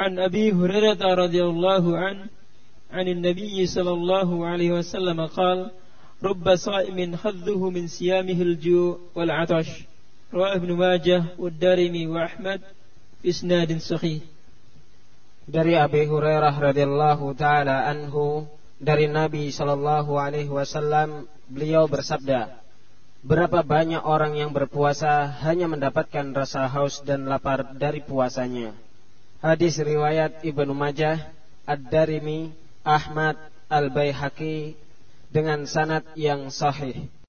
عن أبي هريرة رضي الله عنه عن النبي صلى الله عليه وسلم قال رب صائم حظه من صيامه الجوع والعطش رواه ابن ماجه والدارمي وأحمد في إسناد صحيح dari Abi Hurairah radhiyallahu taala anhu dari Nabi sallallahu alaihi wasallam beliau bersabda Berapa banyak orang yang berpuasa hanya mendapatkan rasa haus dan lapar dari puasanya Hadis riwayat Ibnu Majah Ad-Darimi Ahmad Al-Baihaqi dengan sanad yang sahih